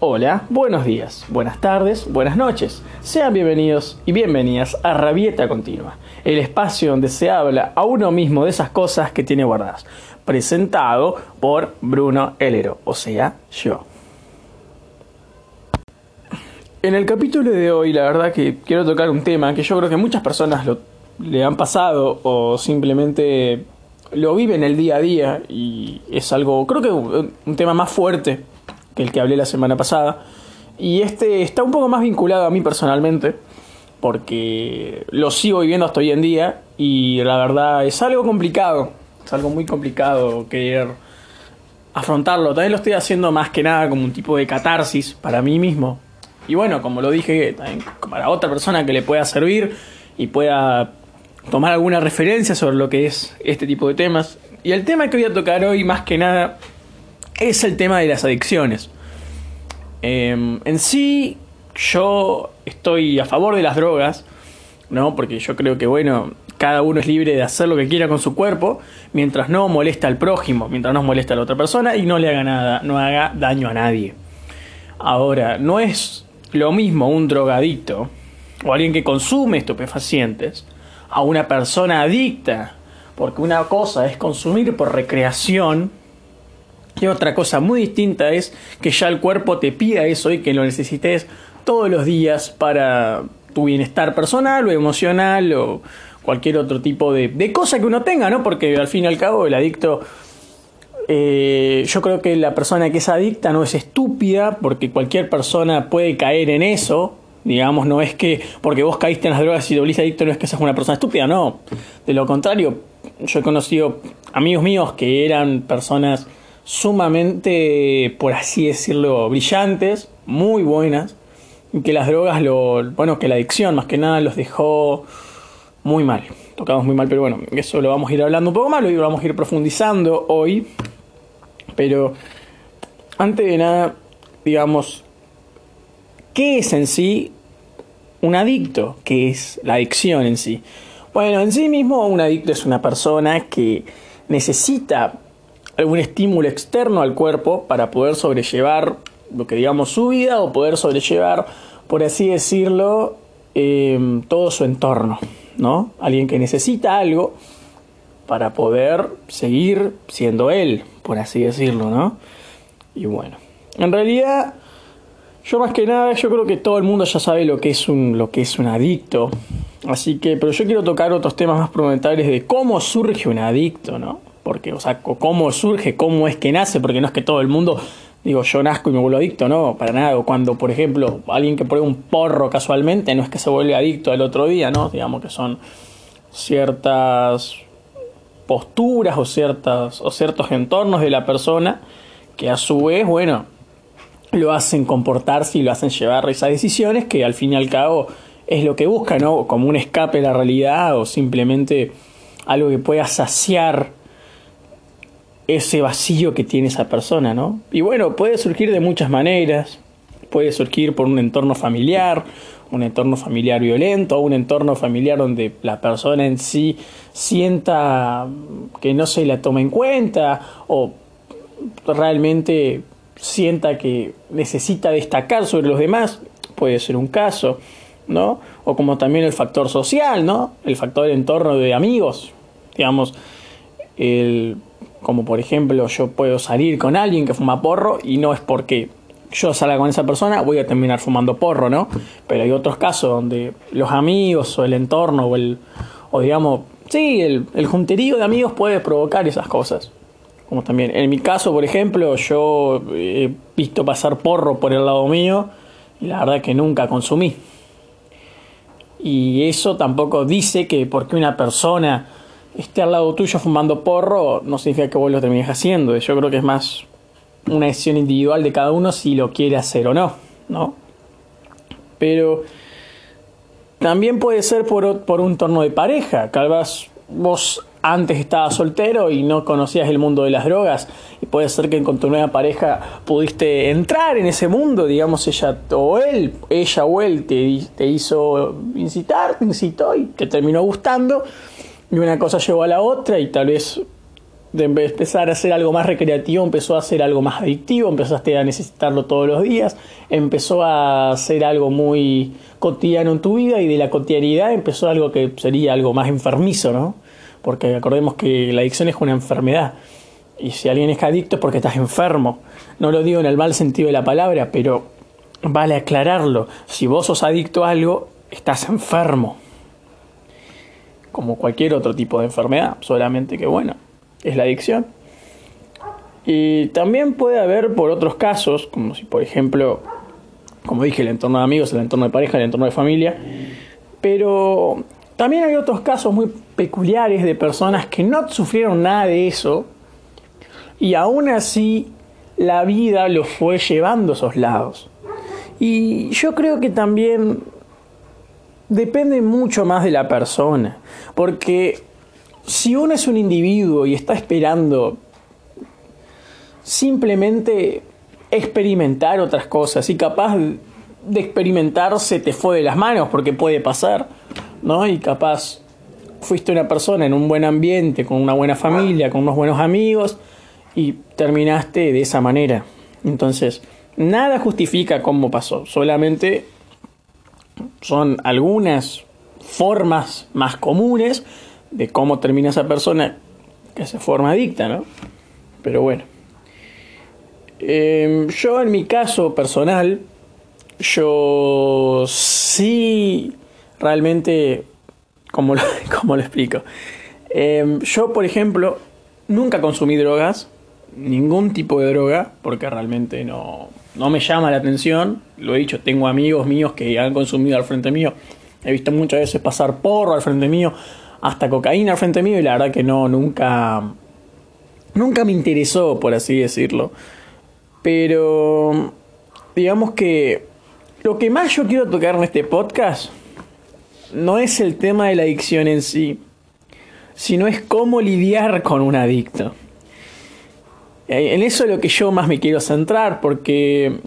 Hola, buenos días, buenas tardes, buenas noches. Sean bienvenidos y bienvenidas a Rabieta Continua, el espacio donde se habla a uno mismo de esas cosas que tiene guardadas. Presentado por Bruno Helero, o sea, yo. En el capítulo de hoy, la verdad que quiero tocar un tema que yo creo que muchas personas le han pasado o simplemente lo viven el día a día y es algo, creo que un tema más fuerte que el que hablé la semana pasada. Y este está un poco más vinculado a mí personalmente, porque lo sigo viviendo hasta hoy en día y la verdad es algo complicado, es algo muy complicado querer afrontarlo. También lo estoy haciendo más que nada como un tipo de catarsis para mí mismo. Y bueno, como lo dije, también para otra persona que le pueda servir y pueda tomar alguna referencia sobre lo que es este tipo de temas. Y el tema que voy a tocar hoy más que nada es el tema de las adicciones. Em, en sí, yo estoy a favor de las drogas, ¿no? Porque yo creo que, bueno, cada uno es libre de hacer lo que quiera con su cuerpo, mientras no molesta al prójimo, mientras no molesta a la otra persona y no le haga nada, no haga daño a nadie. Ahora, no es lo mismo un drogadicto o alguien que consume estupefacientes a una persona adicta, porque una cosa es consumir por recreación y otra cosa muy distinta es que ya el cuerpo te pida eso y que lo necesites todos los días para tu bienestar personal o emocional o cualquier otro tipo de, cosa que uno tenga, ¿no? Porque al fin y al cabo el adicto, eh, yo creo que la persona que es adicta no es estúpida porque cualquier persona puede caer en eso. Digamos, no es que porque vos caíste en las drogas y te volviste adicto no es que seas una persona estúpida, no. De lo contrario, yo he conocido amigos míos que eran personas sumamente, por así decirlo, brillantes, muy buenas, y que las drogas, lo, bueno, que la adicción más que nada los dejó muy mal, tocamos muy mal, pero bueno, eso lo vamos a ir hablando un poco más, lo vamos a ir profundizando hoy, pero antes de nada, digamos, ¿qué es en sí un adicto? ¿Qué es la adicción en sí? Bueno, en sí mismo un adicto es una persona que necesita algún estímulo externo al cuerpo para poder sobrellevar lo que digamos su vida o poder sobrellevar, por así decirlo, em, todo su entorno, ¿no? Alguien que necesita algo para poder seguir siendo él, por así decirlo, ¿no? Y bueno, en realidad, yo más que nada, yo creo que todo el mundo ya sabe lo que es un, lo que es un adicto. Así que, pero yo quiero tocar otros temas más fundamentales de cómo surge un adicto, ¿no? Porque, o sea, cómo surge, cómo es que nace, porque no es que todo el mundo, digo, yo nazco y me vuelvo adicto, no, para nada. O cuando, por ejemplo, alguien que prueba un porro casualmente, no es que se vuelve adicto al otro día, ¿no? Digamos que son ciertas posturas o, ciertas, o ciertos entornos de la persona que a su vez, bueno, lo hacen comportarse y lo hacen llevar esas decisiones que al fin y al cabo es lo que busca, ¿no? Como un escape de la realidad o simplemente algo que pueda saciar ese vacío que tiene esa persona, ¿no? Y bueno, puede surgir de muchas maneras, puede surgir por un entorno familiar, un entorno familiar violento, un entorno familiar donde la persona en sí sienta que no se la toma en cuenta o realmente sienta que necesita destacar sobre los demás, puede ser un caso, ¿no? O como también el factor social, ¿no? El factor entorno de amigos, digamos, el como por ejemplo yo puedo salir con alguien que fuma porro y no es porque yo salga con esa persona voy a terminar fumando porro, ¿no? Pero hay otros casos donde los amigos o el entorno o el o digamos, sí, el, el junterío de amigos puede provocar esas cosas. Como también, en mi caso, por ejemplo, yo he visto pasar porro por el lado mío y la verdad que nunca consumí. Y eso tampoco dice que porque una persona esté al lado tuyo fumando porro no significa que vos lo termines haciendo. Yo creo que es más una decisión individual de cada uno si lo quiere hacer o no, ¿no? Pero también puede ser por, por un torno de pareja. Tal vez vos antes estabas soltero y no conocías el mundo de las drogas y puede ser que con tu nueva pareja pudiste entrar en ese mundo, digamos ella o él, ella o él te, te hizo incitar, te incitó y te terminó gustando y una cosa llevó a la otra y tal vez de empezar a hacer algo más recreativo, empezó a ser algo más adictivo, empezaste a necesitarlo todos los días, empezó a ser algo muy cotidiano en tu vida y de la cotidianidad empezó algo que sería algo más enfermizo, ¿no? Porque acordemos que la adicción es una enfermedad. Y si alguien es adicto es porque estás enfermo. No lo digo en el mal sentido de la palabra, pero vale aclararlo. Si vos sos adicto a algo, estás enfermo. Como cualquier otro tipo de enfermedad, solamente que bueno, es la adicción. Y también puede haber por otros casos, como si por ejemplo, como dije, el entorno de amigos, el entorno de pareja, el entorno de familia, pero también hay otros casos muy peculiares de personas que no sufrieron nada de eso y aún así la vida los fue llevando a esos lados. Y yo creo que también depende mucho más de la persona, porque si uno es un individuo y está esperando simplemente experimentar otras cosas y capaz de experimentar se te fue de las manos porque puede pasar, ¿no? Y capaz fuiste una persona en un buen ambiente, con una buena familia, con unos buenos amigos y terminaste de esa manera. Entonces, nada justifica cómo pasó, solamente son algunas formas más comunes de cómo termina esa persona que se forma adicta, ¿no? Pero bueno. Em, yo en mi caso personal, yo sí realmente, como lo, lo explico? Em, yo, por ejemplo, nunca consumí drogas, ningún tipo de droga, porque realmente no, no me llama la atención. Lo he dicho, tengo amigos míos que han consumido al frente mío. He visto muchas veces pasar porro al frente mío hasta cocaína al frente mío y la verdad que no, nunca, nunca me interesó, por así decirlo. Pero digamos que lo que más yo quiero tocar en este podcast no es el tema de la adicción en sí, sino es cómo lidiar con un adicto. Eh, en eso es lo que yo más me quiero centrar, porque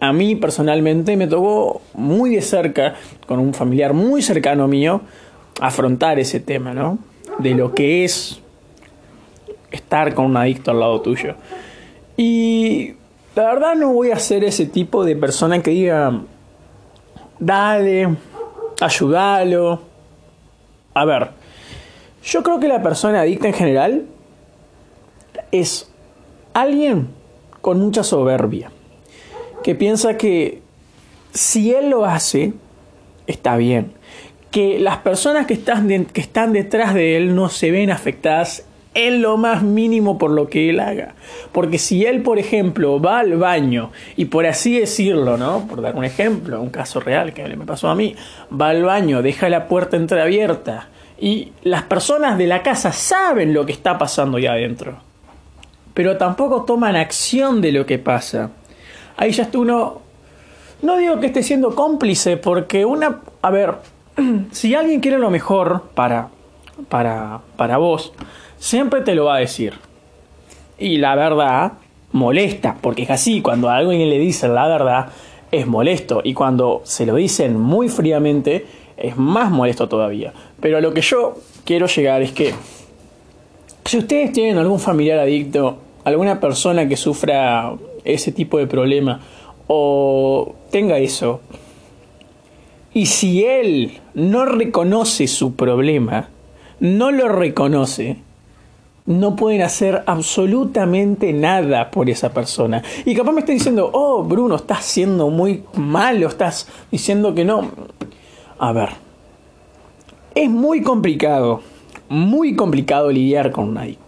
a mí personalmente me tocó muy de cerca, con un familiar muy cercano mío, afrontar ese tema, ¿no? De lo que es estar con un adicto al lado tuyo. Y la verdad no voy a ser ese tipo de persona que diga, dale, ayúdalo. A ver, yo creo que la persona adicta en general es alguien con mucha soberbia, que piensa que si él lo hace, está bien que las personas que están, que están detrás de él no se ven afectadas en lo más mínimo por lo que él haga. Porque si él, por ejemplo, va al baño y por así decirlo, ¿no? Por dar un ejemplo, un caso real que me pasó a mí, va al baño, deja la puerta entreabierta y las personas de la casa saben lo que está pasando ahí adentro. Pero tampoco toman acción de lo que pasa. Ahí ya está uno... No digo que esté siendo cómplice porque una... A ver, si alguien quiere lo mejor para, para, para vos, siempre te lo va a decir. Y la verdad molesta, porque es así, cuando a alguien le dicen la verdad, es molesto. Y cuando se lo dicen muy fríamente, es más molesto todavía. Pero a lo que yo quiero llegar es que si ustedes tienen algún familiar adicto, alguna persona que sufra ese tipo de problema, o tenga eso, y si él no reconoce su problema, no lo reconoce, no pueden hacer absolutamente nada por esa persona. Y capaz me está diciendo, oh, Bruno, estás siendo muy malo, estás diciendo que no. A ver, es muy complicado, muy complicado lidiar con un adicto.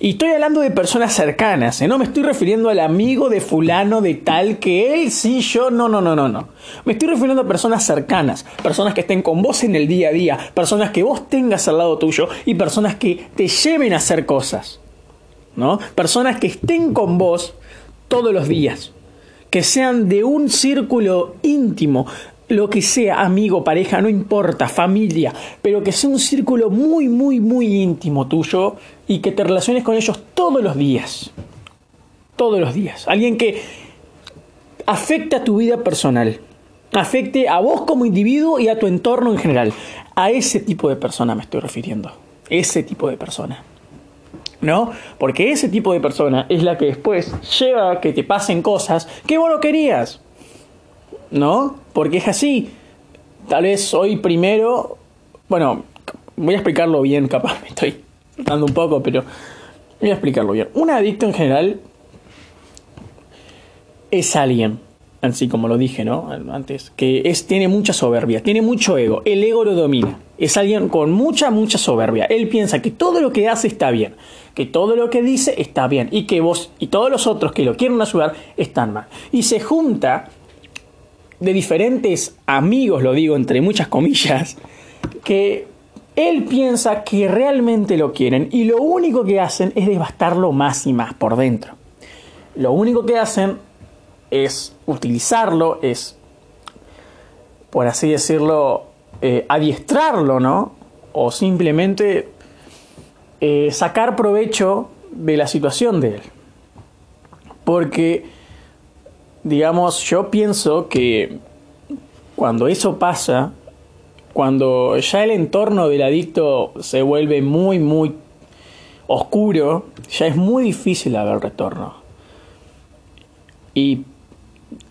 Y estoy hablando de personas cercanas, ¿eh? no me estoy refiriendo al amigo de fulano de tal que él sí, yo, no, no, no, no, no. Me estoy refiriendo a personas cercanas, personas que estén con vos en el día a día, personas que vos tengas al lado tuyo y personas que te lleven a hacer cosas, ¿no? Personas que estén con vos todos los días, que sean de un círculo íntimo, lo que sea, amigo, pareja, no importa, familia, pero que sea un círculo muy, muy, muy íntimo tuyo y que te relaciones con ellos todos los días. Todos los días. Alguien que afecte a tu vida personal, afecte a vos como individuo y a tu entorno en general. A ese tipo de persona me estoy refiriendo. Ese tipo de persona. ¿No? Porque ese tipo de persona es la que después lleva a que te pasen cosas que vos no querías. ¿No? Porque es así. Tal vez hoy primero. Bueno, voy a explicarlo bien, capaz me estoy dando un poco, pero voy a explicarlo bien. Un adicto en general es alguien, así como lo dije, ¿no? Antes, que es, tiene mucha soberbia, tiene mucho ego, el ego lo domina. Es alguien con mucha, mucha soberbia. Él piensa que todo lo que hace está bien, que todo lo que dice está bien y que vos y todos los otros que lo quieren ayudar están mal. Y se junta de diferentes amigos, lo digo entre muchas comillas, que él piensa que realmente lo quieren y lo único que hacen es devastarlo más y más por dentro. Lo único que hacen es utilizarlo, es, por así decirlo, eh, adiestrarlo, ¿no? O simplemente eh, sacar provecho de la situación de él. Porque, digamos, yo pienso que cuando eso pasa, cuando ya el entorno del adicto se vuelve muy, muy oscuro, ya es muy difícil haber retorno. Y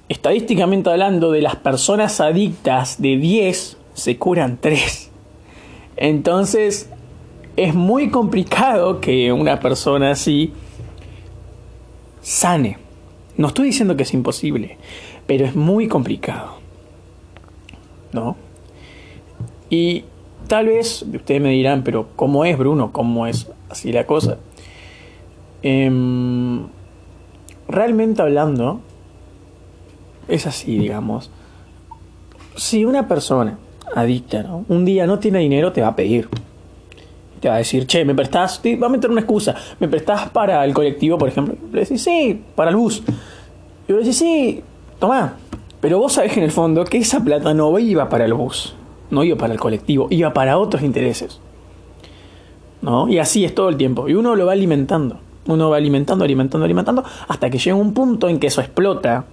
estadísticamente hablando, de las personas adictas de 10, se curan 3. Entonces, es muy complicado que una persona así sane. No estoy diciendo que es imposible, pero es muy complicado. ¿No? Y tal vez ustedes me dirán, pero ¿cómo es Bruno? ¿Cómo es así la cosa? Em, realmente hablando, es así, digamos. Si una persona adicta, ¿no? un día no tiene dinero, te va a pedir. Te va a decir, che, ¿me prestás? Te va a meter una excusa. ¿Me prestás para el colectivo, por ejemplo? Le decís, sí, para el bus. Y le decís, sí, toma. Pero vos sabés en el fondo que esa plata no iba para el bus, no iba para el colectivo, iba para otros intereses. ¿No? Y así es todo el tiempo. Y uno lo va alimentando. Uno va alimentando, alimentando, alimentando, hasta que llega un punto en que eso explota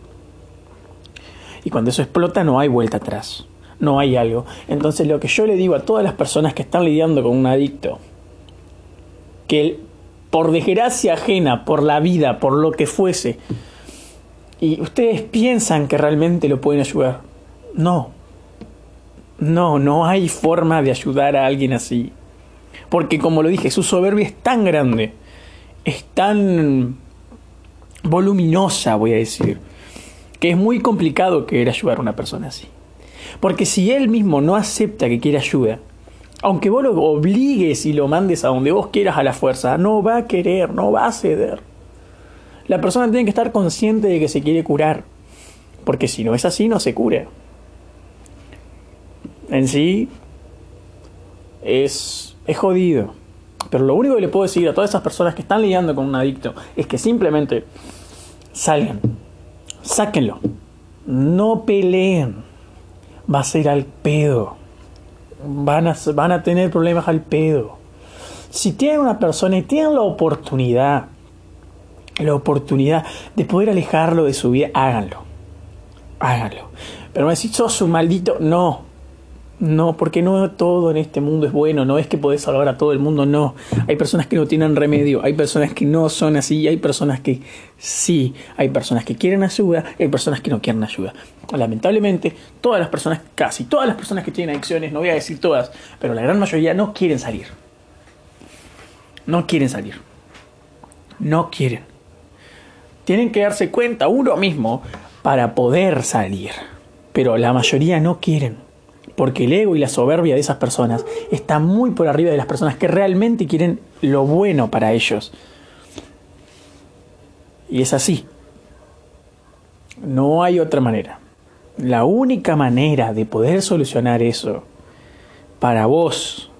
y cuando eso explota no hay vuelta atrás, no hay algo. Entonces lo que yo le digo a todas las personas que están lidiando con un adicto, que por desgracia ajena, por la vida, por lo que fuese, y ustedes piensan que realmente lo pueden ayudar, no. No, no hay forma de ayudar a alguien así. Porque como lo dije, su soberbia es tan grande, es tan voluminosa, voy a decir, que es muy complicado querer ayudar a una persona así. Porque si él mismo no acepta que quiere ayuda, aunque vos lo obligues y lo mandes a donde vos quieras a la fuerza, no va a querer, no va a ceder. La persona tiene que estar consciente de que se quiere curar, porque si no es así, no se cura. En sí, es, es jodido. Pero lo único que le puedo decir a todas esas personas que están lidiando con un adicto es que simplemente salgan, sáquenlo. No peleen. Va a ser al pedo. Van a, van a tener problemas al pedo. Si tienen una persona y tienen la oportunidad, la oportunidad de poder alejarlo de su vida, háganlo. Háganlo. Pero me decís, sos un maldito. No, no, porque no todo en este mundo es bueno, no es que podés salvar a todo el mundo, no. Hay personas que no tienen remedio, hay personas que no son así, hay personas que sí, hay personas que quieren ayuda, hay personas que no quieren ayuda. Lamentablemente, todas las personas, casi todas las personas que tienen adicciones, no voy a decir todas, pero la gran mayoría no quieren salir. No quieren salir. No quieren. Tienen que darse cuenta uno mismo para poder salir, pero la mayoría no quieren porque el ego y la soberbia de esas personas está muy por arriba de las personas que realmente quieren lo bueno para ellos. Y es así. No hay otra manera. La única manera de poder solucionar eso para vos,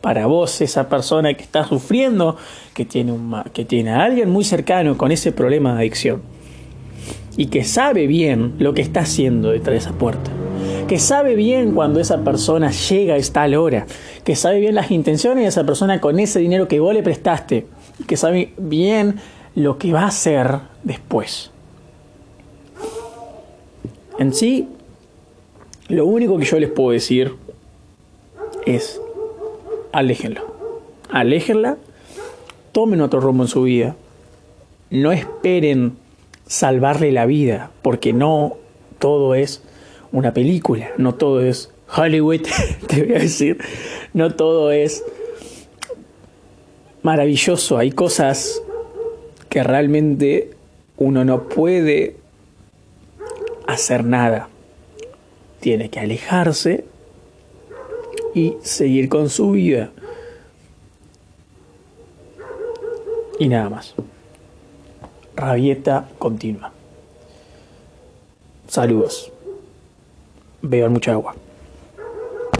para vos, esa persona que está sufriendo, que tiene, un, que tiene a alguien muy cercano con ese problema de adicción y que sabe bien lo que está haciendo detrás de esa puerta que sabe bien cuando esa persona llega a tal hora, que sabe bien las intenciones de esa persona con ese dinero que vos le prestaste, que sabe bien lo que va a hacer después. En sí, lo único que yo les puedo decir es aléjenlo. Aléjenla tomen otro rumbo en su vida. No esperen salvarle la vida, porque no todo es una película, no todo es Hollywood, te voy a decir, no todo es maravilloso, hay cosas que realmente uno no puede hacer nada. Tiene que alejarse y seguir con su vida. Y nada más. Rabieta continua. Saludos. Beban mucha agua.